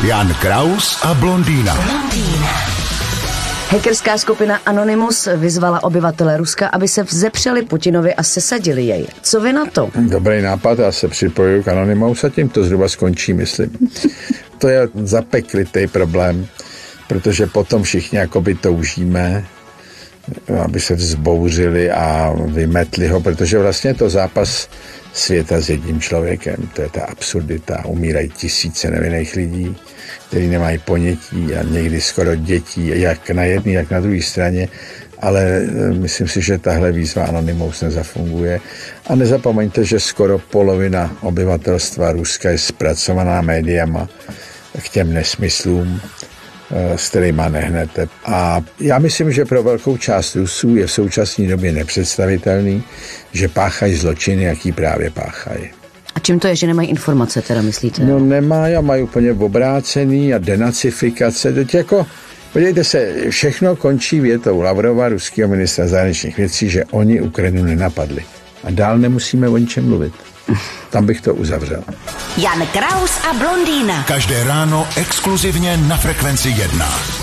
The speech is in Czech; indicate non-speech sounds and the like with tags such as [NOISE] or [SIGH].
Jan Kraus a blondýna. Hackerská skupina Anonymous vyzvala obyvatele Ruska, aby se vzepřeli Putinovi a sesadili jej. Co vy na to? Dobrý nápad, já se připojuju k Anonymous a tím to zhruba skončí, myslím. To je zapeklitý problém, protože potom všichni jakoby toužíme, aby se vzbouřili a vymetli ho, protože vlastně to zápas světa s jedním člověkem. To je ta absurdita. Umírají tisíce nevinných lidí, kteří nemají ponětí a někdy skoro dětí, jak na jedné, jak na druhé straně. Ale eh, myslím si, že tahle výzva Anonymous nezafunguje. A nezapomeňte, že skoro polovina obyvatelstva Ruska je zpracovaná médiama k těm nesmyslům, s kterýma nehnete. A já myslím, že pro velkou část Rusů je v současné době nepředstavitelný, že páchají zločiny, jaký právě páchají. A čím to je, že nemají informace, teda myslíte? No nemají a mají úplně obrácený a denacifikace. Teď jako, podívejte se, všechno končí větou Lavrova, ruského ministra zahraničních věcí, že oni Ukrajinu nenapadli. A dál nemusíme o ničem mluvit. [LAUGHS] Tam bych to uzavřel. Jan Kraus a blondýna. Každé ráno exkluzivně na Frekvenci 1.